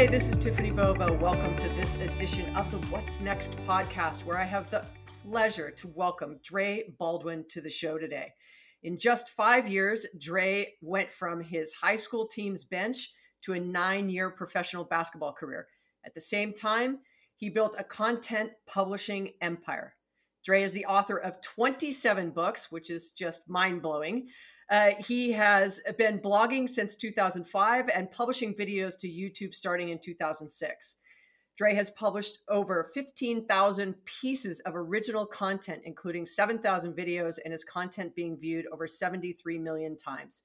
Hi, this is Tiffani Bova. Welcome to this edition of the What's Next podcast, where I have the pleasure to welcome Dre Baldwin to the show today. In just five years, Dre went from his high school team's bench to a nine year professional basketball career. At the same time, he built a content publishing empire. Dre is the author of 27 books, which is just mind blowing. Uh, he has been blogging since 2005 and publishing videos to YouTube starting in 2006. Dre has published over 15,000 pieces of original content, including 7,000 videos, and his content being viewed over 73 million times.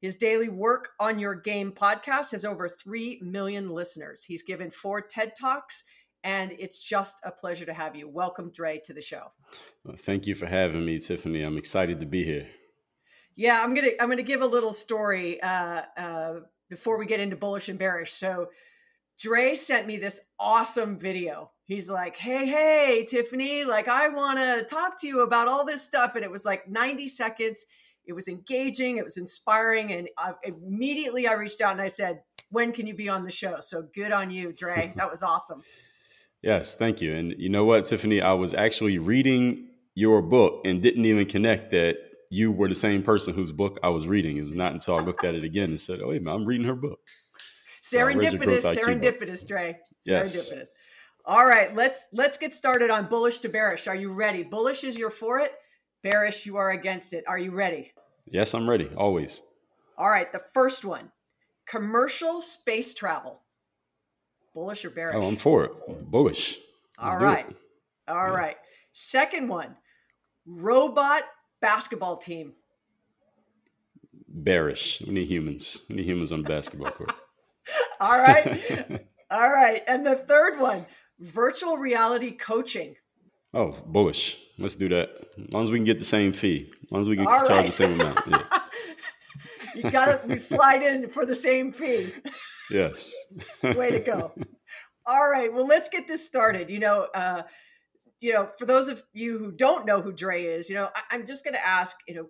His daily work on your game podcast has over 3 million listeners. He's given four TED Talks, and it's just a pleasure to have you. Welcome, Dre, to the show. Well, thank you for having me, Tiffani. I'm excited to be here. Yeah, I'm gonna I'm gonna give a little story uh, uh, before we get into bullish and bearish. So, Dre sent me this awesome video. He's like, "Hey, hey, Tiffani, like I want to talk to you about all this stuff," and it was like 90 seconds. It was engaging, it was inspiring, and I, immediately I reached out and I said, "When can you be on the show?" So good on you, Dre. That was awesome. yes, thank you. And you know what, Tiffani, I was actually reading your book and didn't even connect that you were the same person whose book I was reading. It was not until I looked at it again and said, "Oh, wait, man, I'm reading her book." Serendipitous, so serendipitous, Dre. Serendipitous. Yes. All right, let's let's get started on bullish to bearish. Are you ready? Bullish is you're for it. Bearish, you are against it. Are you ready? Yes, I'm ready. Always. All right, the first one: commercial space travel. Bullish or bearish? Oh, I'm for it. Bullish. Let's All right. It. All yeah. right. Second one: robot basketball team? Bearish. We need humans. We need humans on basketball court. All right. All right. And the third one virtual reality coaching. Oh, bullish. Let's do that. As long as we can get the same fee, as long as we can All charge right. the same amount. Yeah. you got to slide in for the same fee. Yes. Way to go. All right. Well, let's get this started. You know, uh, you know, for those of you who don't know who Dre is, you know, I, am just going to ask, you know,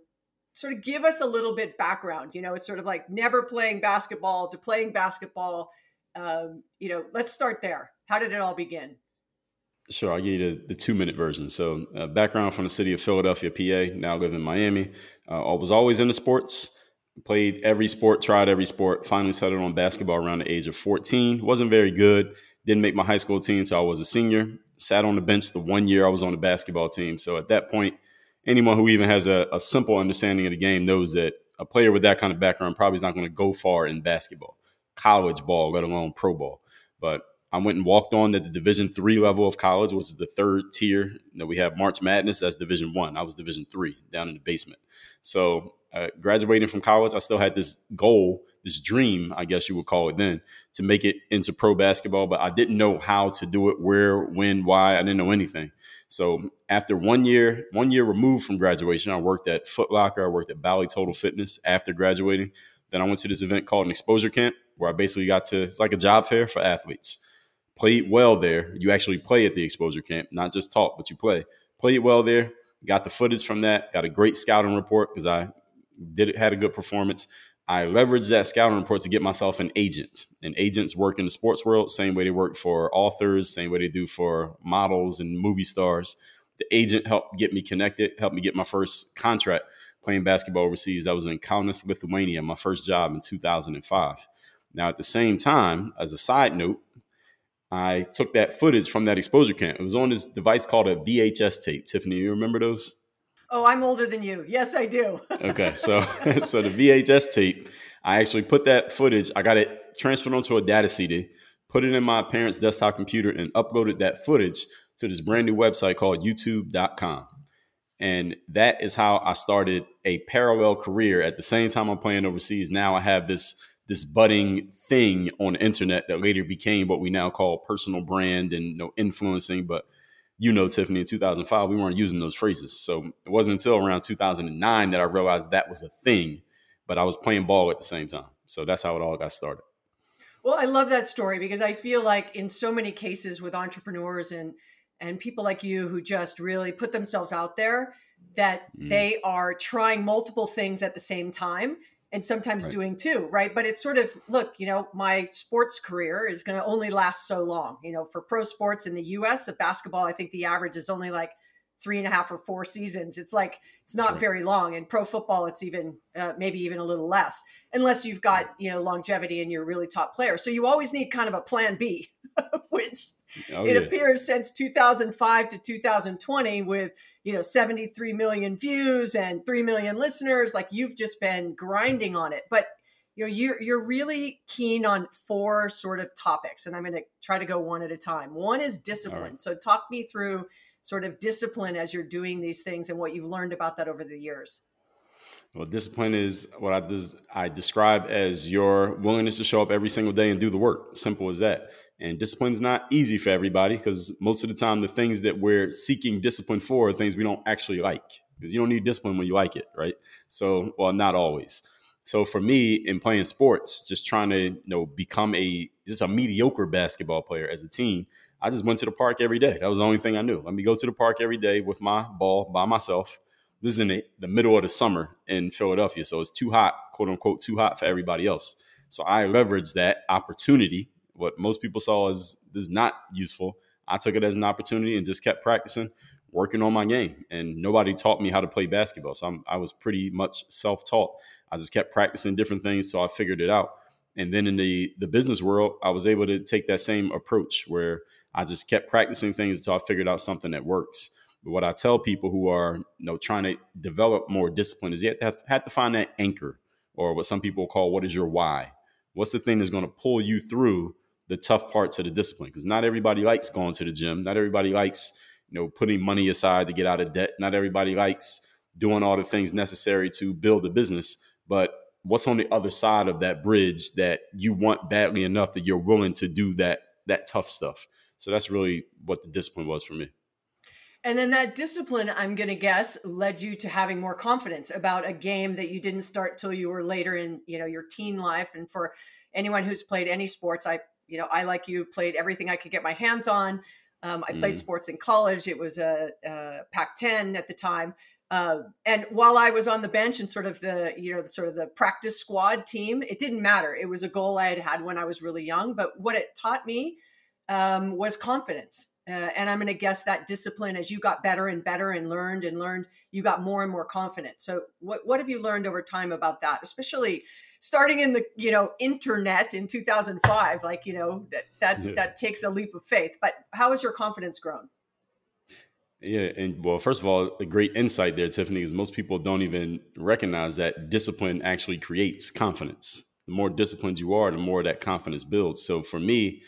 sort of give us a little bit background. You know, it's sort of like never playing basketball to playing basketball. Um, you know, let's start there. How did it all begin? Sure, I'll give you the, the two minute version. So, uh, background from the city of Philadelphia, PA. Now live in Miami. Uh, I was always into sports. Played every sport, tried every sport. Finally settled on basketball around the age of 14. wasn't very good. Didn't make my high school team, so I was a senior sat on the bench the one year I was on the basketball team. So at that point, anyone who even has a, a simple understanding of the game knows that a player with that kind of background probably is not going to go far in basketball, college ball, let alone pro ball. But I went and walked on at the Division three level of college, which is the third tier. Know, we have March Madness, that's Division one. I was Division three down in the basement. So uh, graduating from college, I still had this goal, this dream, I guess you would call it then, to make it into pro basketball. But I didn't know how to do it, where, when, why. I didn't know anything. So after one year, one year removed from graduation, I worked at Foot Locker. I worked at Bally Total Fitness after graduating. Then I went to this event called an exposure camp, where I basically got to. It's like a job fair for athletes. Played well there. You actually play at the exposure camp, not just talk, but you play. Played well there. Got the footage from that. Got a great scouting report because I did had a good performance. I leveraged that scouting report to get myself an agent. And agents work in the sports world, same way they work for authors, same way they do for models and movie stars. The agent helped get me connected, helped me get my first contract playing basketball overseas. That was in Kaunas, Lithuania, my first job in 2005. Now, at the same time, as a side note, I took that footage from that exposure camp. It was on this device called a VHS tape. Tiffani, you remember those? Oh, I'm older than you. Yes, I do. okay, so so the VHS tape, I actually put that footage. I got it transferred onto a data CD, put it in my parents' desktop computer, and uploaded that footage to this brand new website called YouTube.com. And that is how I started a parallel career. At the same time, I'm playing overseas. Now I have this this budding thing on the internet that later became what we now call personal brand and you know, influencing. But you know, Tiffani, in 2005, we weren't using those phrases. So it wasn't until around 2009 that I realized that was a thing, but I was playing ball at the same time. So that's how it all got started. Well, I love that story because I feel like in so many cases with entrepreneurs and and people like you who just really put themselves out there that mm. they are trying multiple things at the same time and sometimes right. doing two, right? But it's sort of look, you know, my sports career is going to only last so long. You know, for pro sports in the U.S. of basketball, I think the average is only like three and a half or four seasons. It's like it's not very long. And pro football, it's even uh, maybe even a little less, unless you've got you know longevity and you're a really top player. So you always need kind of a plan B, which oh, it yeah. appears since 2005 to 2020 with you know 73 million views and 3 million listeners. Like you've just been grinding on it, but you know you're you're really keen on four sort of topics and i'm going to try to go one at a time one is discipline right. so talk me through sort of discipline as you're doing these things and what you've learned about that over the years? Well, discipline is what I, des- I describe as your willingness to show up every single day and do the work. Simple as that. And discipline is not easy for everybody because most of the time, the things that we're seeking discipline for are things we don't actually like. Because you don't need discipline when you like it, right? So, well, not always. So for me, in playing sports, just trying to you know become a just a mediocre basketball player as a team, I just went to the park every day. That was the only thing I knew. Let me go to the park every day with my ball by myself. This is in the, the middle of the summer in Philadelphia, so it's too hot, quote unquote, too hot for everybody else. So I leveraged that opportunity. What most people saw as this is not useful. I took it as an opportunity and just kept practicing, working on my game. And nobody taught me how to play basketball, so I'm, I was pretty much self-taught. I just kept practicing different things, so I figured it out. And then in the the business world, I was able to take that same approach where I just kept practicing things until I figured out something that works. But what I tell people who are you know trying to develop more discipline is you have to, have, have to find that anchor, or what some people call what is your why. What's the thing that's going to pull you through the tough parts of the discipline? Because not everybody likes going to the gym. Not everybody likes you know putting money aside to get out of debt. Not everybody likes doing all the things necessary to build a business. But what's on the other side of that bridge that you want badly enough that you're willing to do that that tough stuff? So that's really what the discipline was for me. And then that discipline, I'm going to guess, led you to having more confidence about a game that you didn't start till you were later in, you know, your teen life. And for anyone who's played any sports, I, you know, I like you played everything I could get my hands on. Um, I played mm. sports in college. It was a, a Pac-10 at the time. Uh, and while I was on the bench and sort of the, you know, sort of the practice squad team, it didn't matter. It was a goal I had had when I was really young. But what it taught me um, was confidence. Uh, and I'm going to guess that discipline as you got better and better and learned and learned, you got more and more confident. So what, what have you learned over time about that, especially starting in the, you know, internet in 2005, like, you know, that, that, yeah. that takes a leap of faith, but how has your confidence grown? Yeah, and well, first of all, a great insight there, Tiffani, is most people don't even recognize that discipline actually creates confidence. The more disciplined you are, the more that confidence builds. So for me,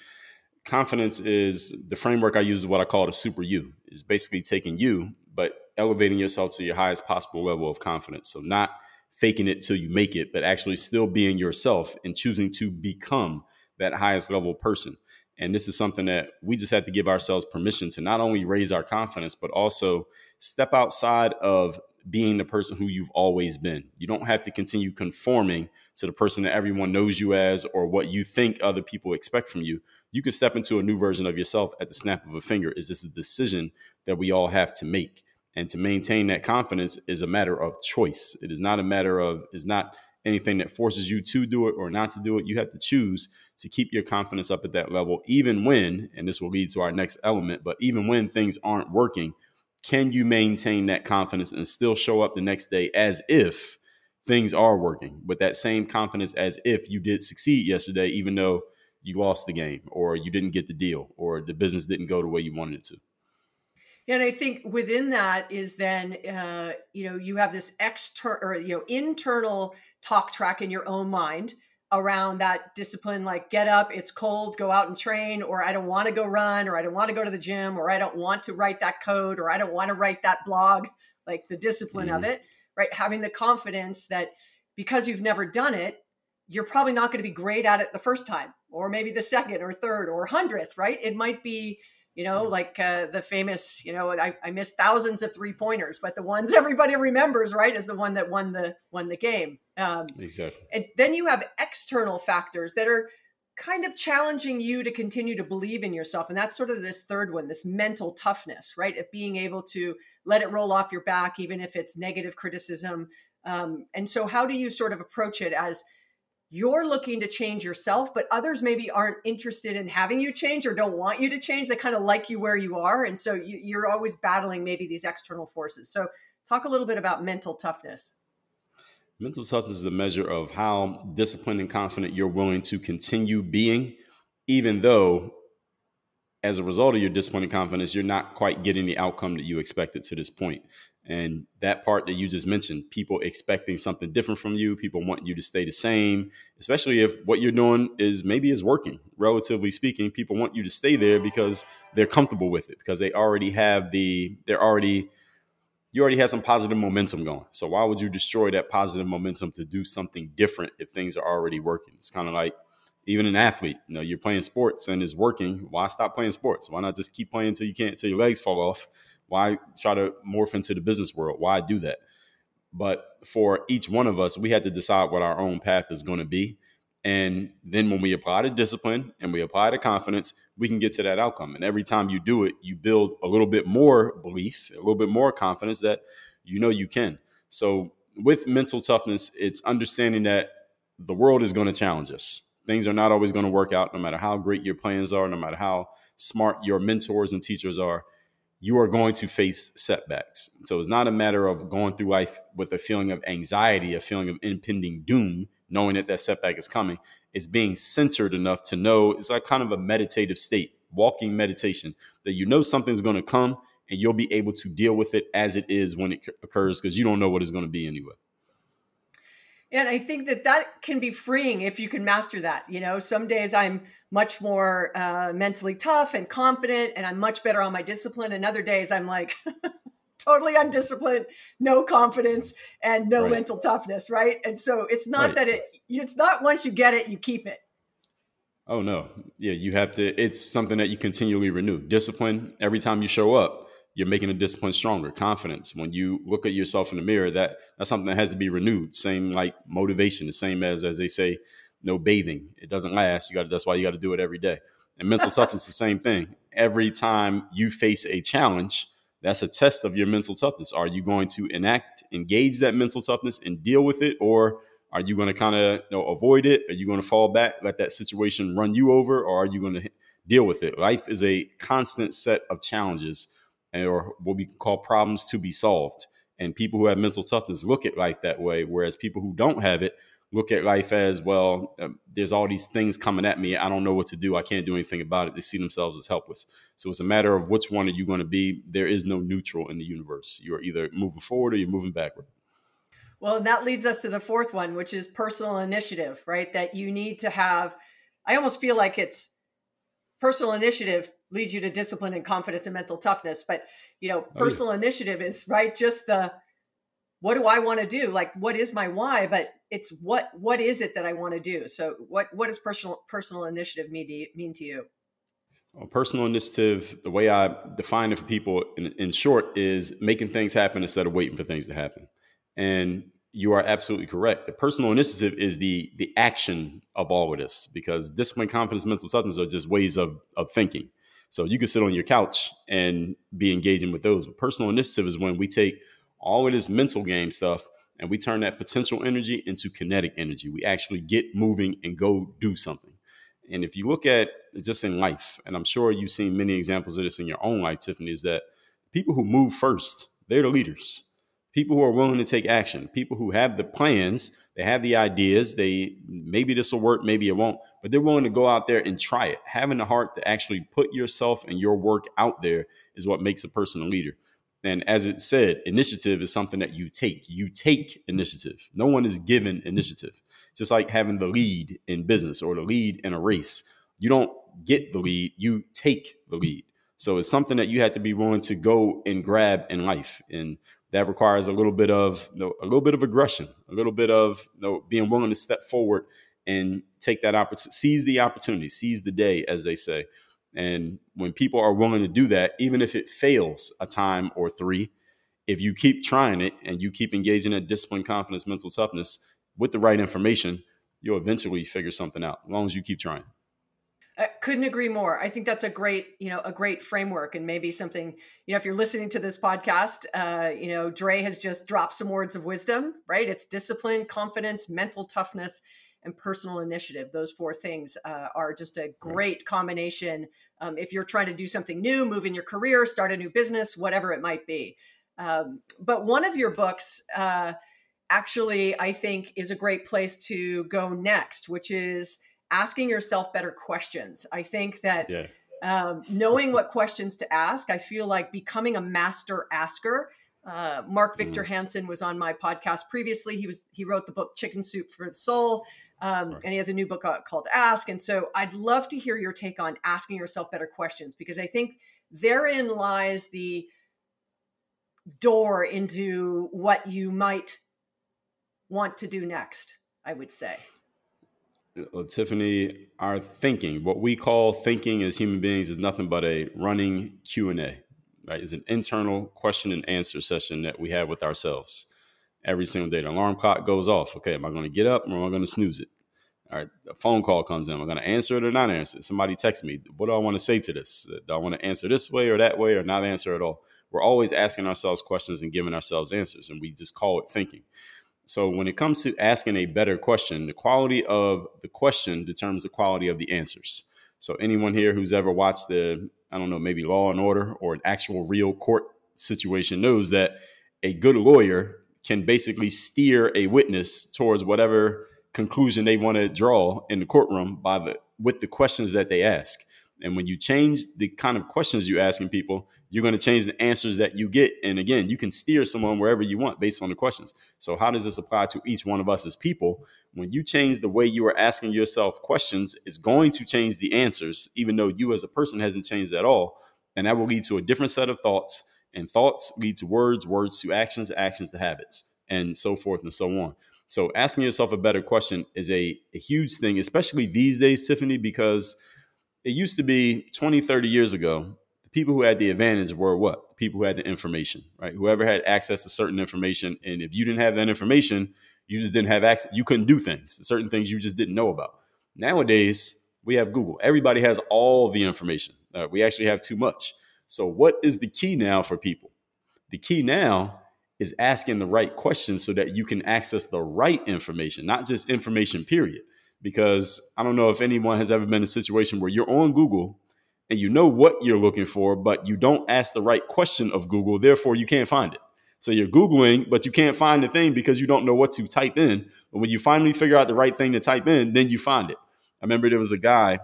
confidence is the framework I use is what I call the super you. Is basically taking you, but elevating yourself to your highest possible level of confidence. So not faking it till you make it, but actually still being yourself and choosing to become that highest level person. And this is something that we just have to give ourselves permission to not only raise our confidence, but also step outside of being the person who you've always been. You don't have to continue conforming to the person that everyone knows you as or what you think other people expect from you. You can step into a new version of yourself at the snap of a finger. Is this a decision that we all have to make? And to maintain that confidence is a matter of choice. It is not a matter of, is not anything that forces you to do it or not to do it. You have to choose to keep your confidence up at that level, even when, and this will lead to our next element, but even when things aren't working, can you maintain that confidence and still show up the next day as if things are working with that same confidence as if you did succeed yesterday, even though you lost the game or you didn't get the deal or the business didn't go the way you wanted it to? And I think within that is then, uh, you know, you have this external or, you know, internal talk track in your own mind around that discipline like get up it's cold go out and train or i don't want to go run or i don't want to go to the gym or i don't want to write that code or i don't want to write that blog like the discipline mm-hmm. of it right having the confidence that because you've never done it you're probably not going to be great at it the first time or maybe the second or third or hundredth right it might be you know, like uh, the famous, you know, I, I missed thousands of three pointers, but the ones everybody remembers, right, is the one that won the won the game. Um, exactly. And then you have external factors that are kind of challenging you to continue to believe in yourself, and that's sort of this third one, this mental toughness, right, of being able to let it roll off your back, even if it's negative criticism. Um, and so, how do you sort of approach it as you're looking to change yourself, but others maybe aren't interested in having you change or don't want you to change. They kind of like you where you are. And so you, you're always battling maybe these external forces. So, talk a little bit about mental toughness. Mental toughness is the measure of how disciplined and confident you're willing to continue being, even though, as a result of your discipline and confidence, you're not quite getting the outcome that you expected to this point. And that part that you just mentioned, people expecting something different from you, people wanting you to stay the same, especially if what you're doing is maybe is working, relatively speaking. People want you to stay there because they're comfortable with it, because they already have the, they're already you already have some positive momentum going. So why would you destroy that positive momentum to do something different if things are already working? It's kind of like even an athlete, you know, you're playing sports and it's working. Why stop playing sports? Why not just keep playing until you can't, until your legs fall off? Why try to morph into the business world? Why do that? But for each one of us, we had to decide what our own path is going to be. And then when we apply the discipline and we apply the confidence, we can get to that outcome. And every time you do it, you build a little bit more belief, a little bit more confidence that you know you can. So with mental toughness, it's understanding that the world is going to challenge us. Things are not always going to work out, no matter how great your plans are, no matter how smart your mentors and teachers are. You are going to face setbacks. So it's not a matter of going through life with a feeling of anxiety, a feeling of impending doom knowing that that setback is coming. It's being centered enough to know it's like kind of a meditative state, walking meditation, that you know something's going to come and you'll be able to deal with it as it is when it occurs because you don't know what it's going to be anyway. And I think that that can be freeing if you can master that. You know, some days I'm much more uh, mentally tough and confident, and I'm much better on my discipline. And other days I'm like, totally undisciplined, no confidence, and no right. mental toughness, right? And so it's not right. that it it's not once you get it, you keep it. Oh no. Yeah, you have to it's something that you continually renew. Discipline every time you show up, you're making a discipline stronger. Confidence when you look at yourself in the mirror, that that's something that has to be renewed. Same like motivation, the same as as they say, no bathing. It doesn't last. You got that's why you got to do it every day. And mental toughness is the same thing. Every time you face a challenge, that's a test of your mental toughness. Are you going to enact, engage that mental toughness and deal with it? Or are you going to kind of you know, avoid it? Are you going to fall back, let that situation run you over? Or are you going to deal with it? Life is a constant set of challenges or what we call problems to be solved. And people who have mental toughness look at life that way, whereas people who don't have it look at life as well um, there's all these things coming at me. I don't know what to do. I can't do anything about it. They see themselves as helpless. So it's a matter of which one are you going to be. There is no neutral in the universe. You're either moving forward or you're moving backward. Well and that leads us to the fourth one which is personal initiative right? That you need to have i almost feel like it's personal initiative leads you to discipline and confidence and mental toughness but you know personal oh, yeah. initiative is right just the what do I want to do? Like, what is my why? But it's what what is it that I want to do? So, what what does personal personal initiative mean to you, mean to you? Well, personal initiative, the way I define it for people, in, in short, is making things happen instead of waiting for things to happen. And you are absolutely correct. The personal initiative is the the action of all of this because discipline, confidence, mental toughness are just ways of of thinking. So you can sit on your couch and be engaging with those. But personal initiative is when we take all of this mental game stuff and we turn that potential energy into kinetic energy. We actually get moving and go do something. And if you look at just in life, and I'm sure you've seen many examples of this in your own life, Tiffani, is that people who move first, they're the leaders. People who are willing to take action, people who have the plans, they have the ideas, they maybe this will work, maybe it won't, but they're willing to go out there and try it. Having the heart to actually put yourself and your work out there is what makes a person a leader. And as it said, initiative is something that you take. You take initiative. No one is given initiative. Just like having the lead in business or the lead in a race. You don't get the lead, you take the lead. So it's something that you have to be willing to go and grab in life. And that requires a little bit of you know, a little bit of aggression, a little bit of you know, being willing to step forward and take that opportunity, seize the opportunity, seize the day, as they say. And when people are willing to do that, even if it fails a time or three, if you keep trying it and you keep engaging in discipline, confidence, mental toughness with the right information, you'll eventually figure something out as long as you keep trying. Couldn't agree more. I think that's a great, you know, a great framework, and maybe something, you know, if you're listening to this podcast, uh, you know, Dre has just dropped some words of wisdom, right? It's discipline, confidence, mental toughness, and personal initiative. Those four things uh, are just a great combination. Um, if you're trying to do something new, move in your career, start a new business, whatever it might be. Um, but one of your books, uh, actually, I think, is a great place to go next, which is asking yourself better questions. I think that yeah. um, knowing what questions to ask, I feel like becoming a master asker. Uh, Mark Victor mm. Hansen was on my podcast previously. He was he wrote the book Chicken Soup for the Soul, um, right. and he has a new book uh, called Ask. And so I'd love to hear your take on asking yourself better questions because I think therein lies the door into what you might want to do next. I would say Uh, Tiffani, our thinking, what we call thinking as human beings, is nothing but a running Q and A. Right, it's an internal question and answer session that we have with ourselves every single day. The alarm clock goes off. Okay, am I going to get up or am I going to snooze it? All right, a phone call comes in. Am I going to answer it or not answer it? Somebody texts me. What do I want to say to this? Do I want to answer this way or that way or not answer at all? We're always asking ourselves questions and giving ourselves answers, and we just call it thinking. So when it comes to asking a better question, the quality of the question determines the quality of the answers. So anyone here who's ever watched the, I don't know, maybe Law and Order or an actual real court situation knows that a good lawyer can basically steer a witness towards whatever conclusion they want to draw in the courtroom by the with the questions that they ask. And when you change the kind of questions you're asking people, you're going to change the answers that you get. And again, you can steer someone wherever you want based on the questions. So, how does this apply to each one of us as people? When you change the way you are asking yourself questions, it's going to change the answers, even though you as a person hasn't changed at all. And that will lead to a different set of thoughts. And thoughts lead to words, words to actions, actions to habits, and so forth and so on. So, asking yourself a better question is a, a huge thing, especially these days, Tiffani, because it used to be 20, 30 years ago, people who had the advantage were what? People who had the information, right? Whoever had access to certain information. And if you didn't have that information, you just didn't have access. You couldn't do things, certain things you just didn't know about. Nowadays, we have Google. Everybody has all the information. Uh, we actually have too much. So, what is the key now for people? The key now is asking the right questions so that you can access the right information, not just information, period because I don't know if anyone has ever been in a situation where you're on Google and you know what you're looking for, but you don't ask the right question of Google, therefore you can't find it. So you're Googling, but you can't find the thing because you don't know what to type in. But when you finally figure out the right thing to type in, then you find it. I remember there was a guy,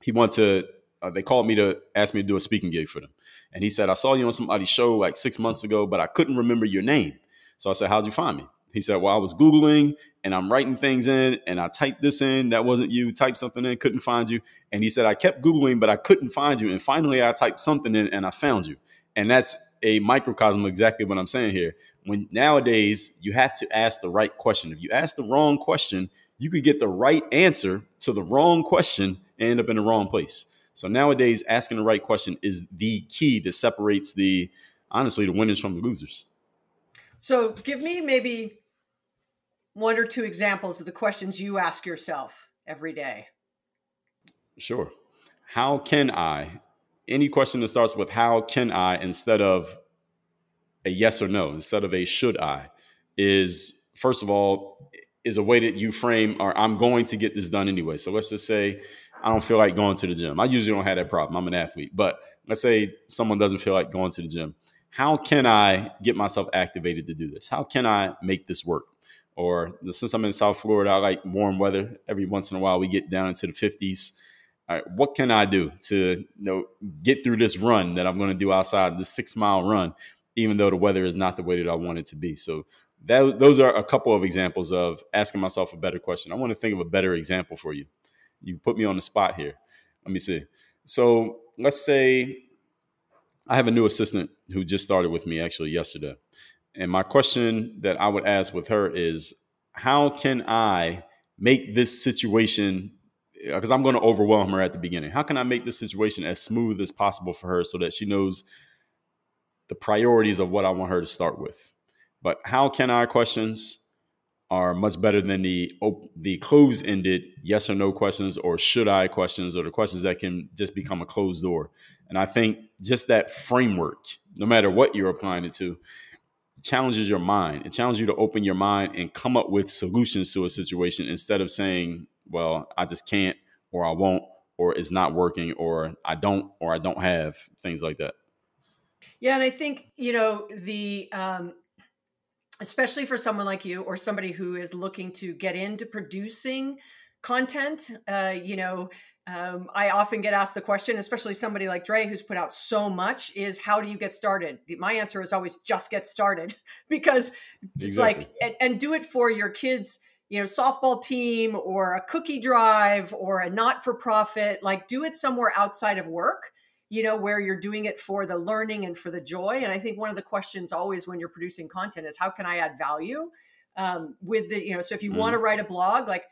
he wanted to, uh, they called me to ask me to do a speaking gig for them. And he said, I saw you on somebody's show like six months ago, but I couldn't remember your name. So I said, How'd you find me? He said, Well, I was Googling and I'm writing things in and I typed this in. That wasn't you. Typed something in, couldn't find you. And he said, I kept Googling, but I couldn't find you. And finally, I typed something in and I found you. And that's a microcosm exactly what I'm saying here. When nowadays you have to ask the right question. If you ask the wrong question, you could get the right answer to the wrong question and end up in the wrong place. So nowadays, asking the right question is the key that separates the honestly the winners from the losers. So give me maybe one or two examples of the questions you ask yourself every day. Sure. How can I? Any question that starts with how can I instead of a yes or no, instead of a should I, is first of all, is a way that you frame or I'm going to get this done anyway. So let's just say I don't feel like going to the gym. I usually don't have that problem. I'm an athlete. But let's say someone doesn't feel like going to the gym. How can I get myself activated to do this? How can I make this work? Or since I'm in South Florida, I like warm weather. Every once in a while, we get down into the 50s. All right, what can I do to you know, get through this run that I'm going to do outside the six mile run, even though the weather is not the way that I want it to be? So that, those are a couple of examples of asking myself a better question. I want to think of a better example for you. You put me on the spot here. Let me see. So let's say I have a new assistant who just started with me actually yesterday. And my question that I would ask with her is how can I make this situation uh, because I'm going to overwhelm her at the beginning. How can I make this situation as smooth as possible for her so that she knows the priorities of what I want her to start with? But how can I questions are much better than the the closed ended yes or no questions or should I questions or the questions that can just become a closed door. And I think just that framework, no matter what you're applying it to, challenges your mind. It challenges you to open your mind and come up with solutions to a situation instead of saying, well, I just can't or I won't or it's not working or I don't or I don't have things like that. Yeah, and I think, you know, the um especially for someone like you or somebody who is looking to get into producing content uh, you know um, i often get asked the question especially somebody like dre who's put out so much is how do you get started my answer is always just get started because it's like and, and do it for your kids you know softball team or a cookie drive or a not-for-profit like do it somewhere outside of work you know, where you're doing it for the learning and for the joy. And I think one of the questions always when you're producing content is how can I add value um, with the, you know, so if you mm. want to write a blog, like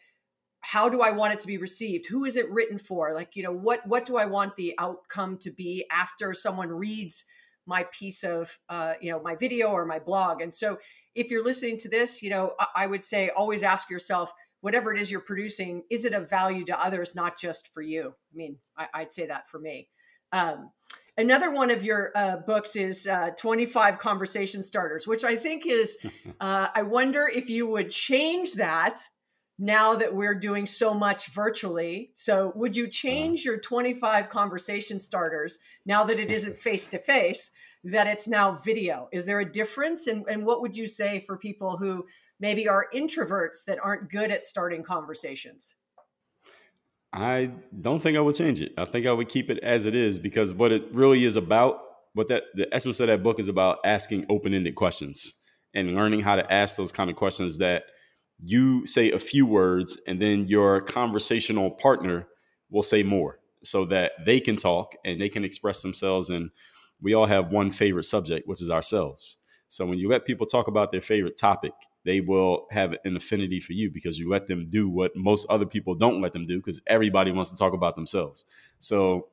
how do I want it to be received? Who is it written for? Like, you know, what what do I want the outcome to be after someone reads my piece of, uh, you know, my video or my blog? And so, if you're listening to this, you know, I, I would say always ask yourself, whatever it is you're producing, is it of value to others, not just for you? I mean, I, I'd say that for me. Um, another one of your uh, books is uh, 25 conversation starters, which I think is, uh, I wonder if you would change that now that we're doing so much virtually. So, would you uh-huh. change your 25 conversation starters now that it isn't face to face, that it's now video? Is there a difference? And, and what would you say for people who maybe are introverts that aren't good at starting conversations? I don't think I would change it. I think I would keep it as it is because what it really is about, what that the essence of that book is about asking open-ended questions and learning how to ask those kind of questions that you say a few words and then your conversational partner will say more so that they can talk and they can express themselves and we all have one favorite subject which is ourselves. So when you let people talk about their favorite topic they will have an affinity for you because you let them do what most other people don't let them do because everybody wants to talk about themselves. So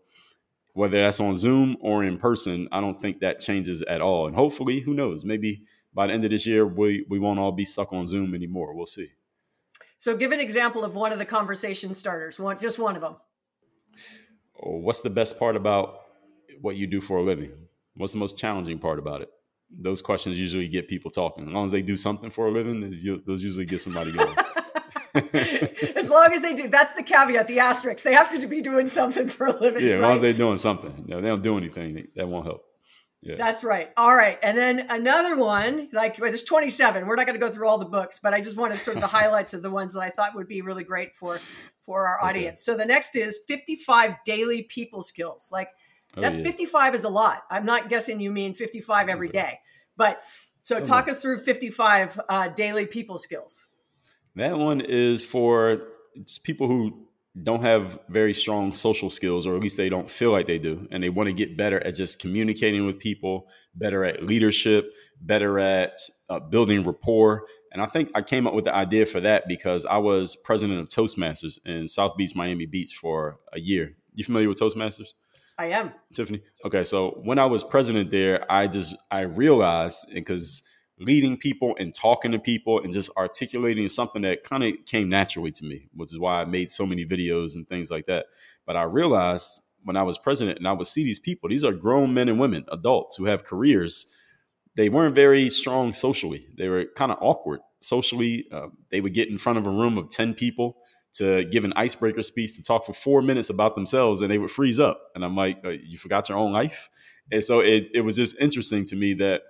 whether that's on Zoom or in person, I don't think that changes at all. And hopefully, who knows, maybe by the end of this year, we, we won't all be stuck on Zoom anymore. We'll see. So give an example of one of the conversation starters, one, just one of them. What's the best part about what you do for a living? What's the most challenging part about it? those questions usually get people talking. As long as they do something for a living, those usually get somebody going. as long as they do, that's the caveat, the asterisk. They have to be doing something for a living. Yeah, as long as they're doing something. No, they don't do anything, that won't help. Yeah. That's right. All right. And then another one, like well, there's 27. We're not going to go through all the books, but I just wanted sort of the highlights of the ones that I thought would be really great for for our audience. Okay. So the next is 55 daily people skills. Like Oh, That's yeah. 55 is a lot. I'm not guessing you mean 55 every day. But so oh, talk us through 55 uh, daily people skills. That one is for it's people who don't have very strong social skills, or at least they don't feel like they do, and they want to get better at just communicating with people, better at leadership, better at uh, building rapport. And I think I came up with the idea for that because I was president of Toastmasters in South Beach, Miami Beach for a year. You familiar with Toastmasters? I am. Tiffani. Okay, so when I was president there, I just I realized because leading people and talking to people and just articulating something that kind of came naturally to me, which is why I made so many videos and things like that. But I realized when I was president and I would see these people, these are grown men and women, adults who have careers. They weren't very strong socially. They were kind of awkward socially. Uh, they would get in front of a room of 10 people to give an icebreaker speech to talk for four minutes about themselves and they would freeze up. And I'm like, uh, you forgot your own life? And so it, it was just interesting to me that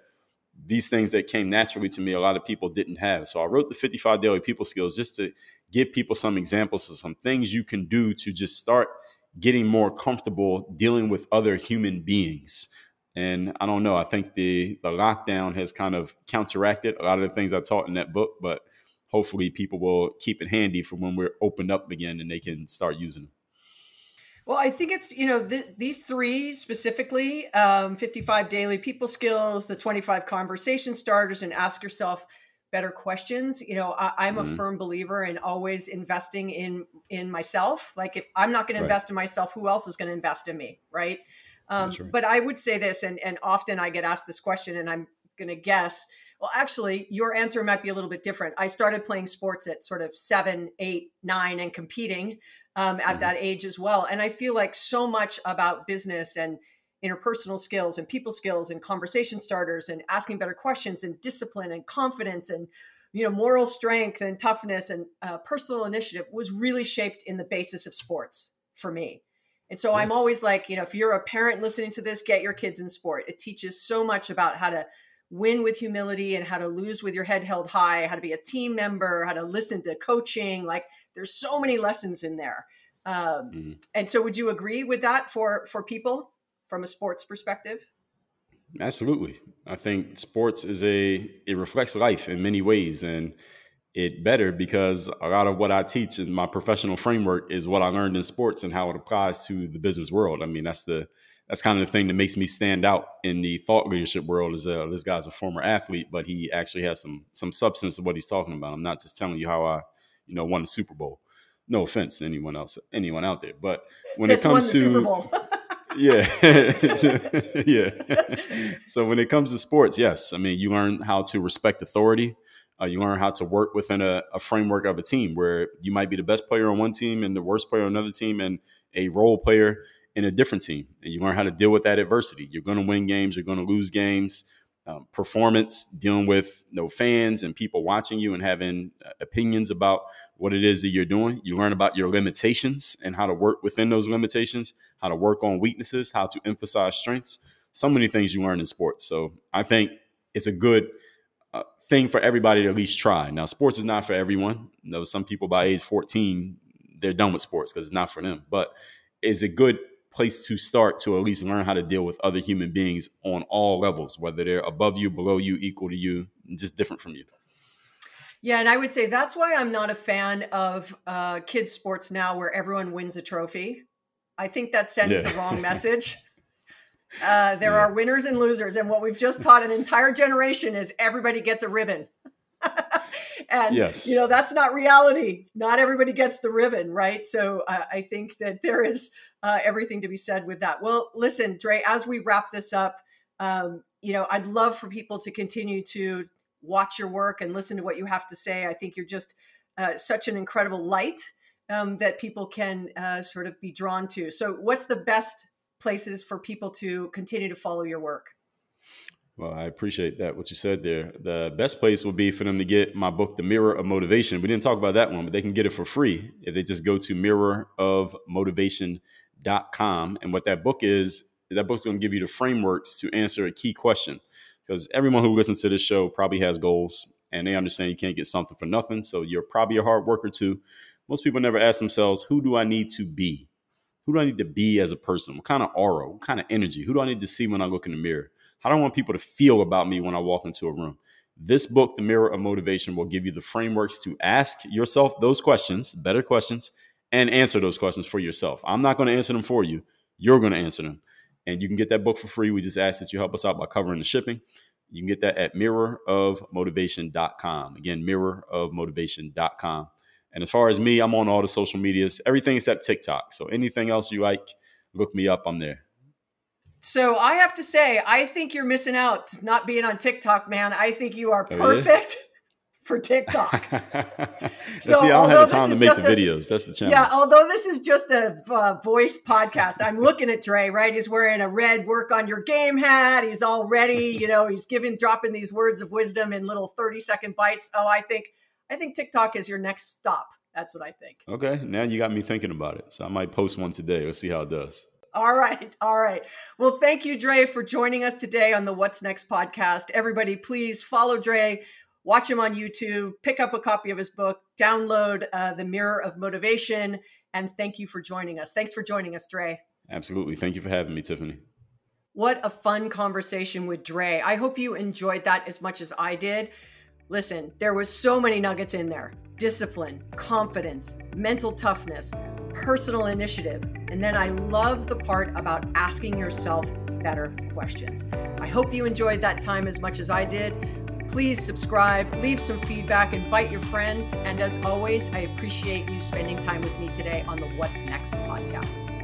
these things that came naturally to me, a lot of people didn't have. So I wrote the 55 Daily People Skills just to give people some examples of some things you can do to just start getting more comfortable dealing with other human beings. And I don't know, I think the the lockdown has kind of counteracted a lot of the things I taught in that book, but hopefully people will keep it handy for when we're opened up again and they can start using them. Well, I think it's, you know, th- these three specifically um, 55 daily people skills, the 25 conversation starters, and ask yourself better questions. You know, I, am mm-hmm. a firm believer in always investing in in myself. Like, if I'm not going right. to invest in myself, who else is going to invest in me? Right. Um, right. But I would say this, and, and often I get asked this question, and I'm going to guess Well, actually, your answer might be a little bit different. I started playing sports at sort of seven, eight, nine, and competing um, at mm-hmm. that age as well. And I feel like so much about business and interpersonal skills and people skills and conversation starters and asking better questions and discipline and confidence and you know moral strength and toughness and uh, personal initiative was really shaped in the basis of sports for me and so yes. i'm always like you know if you're a parent listening to this get your kids in sport it teaches so much about how to win with humility and how to lose with your head held high how to be a team member how to listen to coaching like there's so many lessons in there um, mm-hmm. and so would you agree with that for for people from a sports perspective? Absolutely. I think sports is a it reflects life in many ways and it better because a lot of what I teach in my professional framework is what I learned in sports and how it applies to the business world. I mean, that's the that's kind of the thing that makes me stand out in the thought leadership world. Is uh, this guy's a former athlete, but he actually has some some substance of what he's talking about. I'm not just telling you how I, you know, won the Super Bowl. No offense to anyone else, anyone out there, but when That's it comes to yeah. Yeah. So when it comes to sports yes i mean you learn how to respect authority. Uh, you learn how to work within a, a, framework of a team where you might be the best player on one team and the worst player on another team and a role player in a different team. And you learn how to deal with that adversity. You're going to win games you're going to lose games um, performance, dealing with no fans and people watching you and having uh, opinions about what it is that you're doing. You learn about your limitations and how to work within those limitations, how to work on weaknesses, how to emphasize strengths. So many things you learn in sports. So I think it's a good uh, thing for everybody to at least try. Now, sports is not for everyone. You know, some people by age 14, they're done with sports because it's not for them. But it's a good place to start to at least learn how to deal with other human beings on all levels, whether they're above you, below you, equal to you, just different from you. Yeah, and I would say that's why I'm not a fan of uh, kids' sports now where everyone wins a trophy. I think that sends yeah. the wrong message. Uh, there yeah. are winners and losers, and what we've just taught an entire generation is everybody gets a ribbon. And yes. you know that's not reality. Not everybody gets the ribbon, right? So uh, I think that there is uh, everything to be said with that. Well, listen, Dre, as we wrap this up, um, you know, I'd love for people to continue to watch your work and listen to what you have to say. I think you're just uh, such an incredible light um, that people can uh, sort of be drawn to. So, what's the best places for people to continue to follow your work? Well, I appreciate that, what you said there. The best place would be for them to get my book, The Mirror of Motivation. We didn't talk about that one, but they can get it for free if they just go to mirrorofmotivation.com. And what that book is, that book's going to give you the frameworks to answer a key question. Because everyone who listens to this show probably has goals and they understand you can't get something for nothing. So you're probably a hard worker too. Most people never ask themselves, who do I need to be? Who do I need to be as a person? What kind of aura? What kind of energy? Who do I need to see when I look in the mirror? How do I want people to feel about me when I walk into a room? This book, The Mirror of Motivation, will give you the frameworks to ask yourself those questions, better questions, and answer those questions for yourself. I'm not going to answer them for you. You're going to answer them. And you can get that book for free. We just ask that you help us out by covering the shipping. You can get that at mirrorofmotivation.com. Again, mirrorofmotivation.com. And as far as me, I'm on all the social medias, everything except TikTok. So anything else you like, look me up. I'm there. So I have to say, I think you're missing out not being on TikTok, man. I think you are perfect. Oh, yeah? For TikTok, so see, I don't have the time to make the a, videos. That's the challenge. Yeah, although this is just a uh, voice podcast, I'm looking at Dre. Right, he's wearing a red "Work on Your Game" hat. He's all ready. You know, he's giving, dropping these words of wisdom in little 30 second bites. Oh, I think, I think TikTok is your next stop. That's what I think. Okay, now you got me thinking about it. So I might post one today. Let's see how it does. All right. All right. Well, thank you, Dre, for joining us today on the What's Next podcast. Everybody, please follow Dre, watch him on YouTube, pick up a copy of his book, download uh, The Mirror of Motivation, and thank you for joining us. Thanks for joining us, Dre. Absolutely. Thank you for having me, Tiffani. What a fun conversation with Dre. I hope you enjoyed that as much as I did. Listen, there was so many nuggets in there. Discipline, confidence, mental toughness, personal initiative. And then I love the part about asking yourself better questions. I hope you enjoyed that time as much as I did. Please subscribe, leave some feedback, invite your friends. And as always, I appreciate you spending time with me today on the What's Next podcast.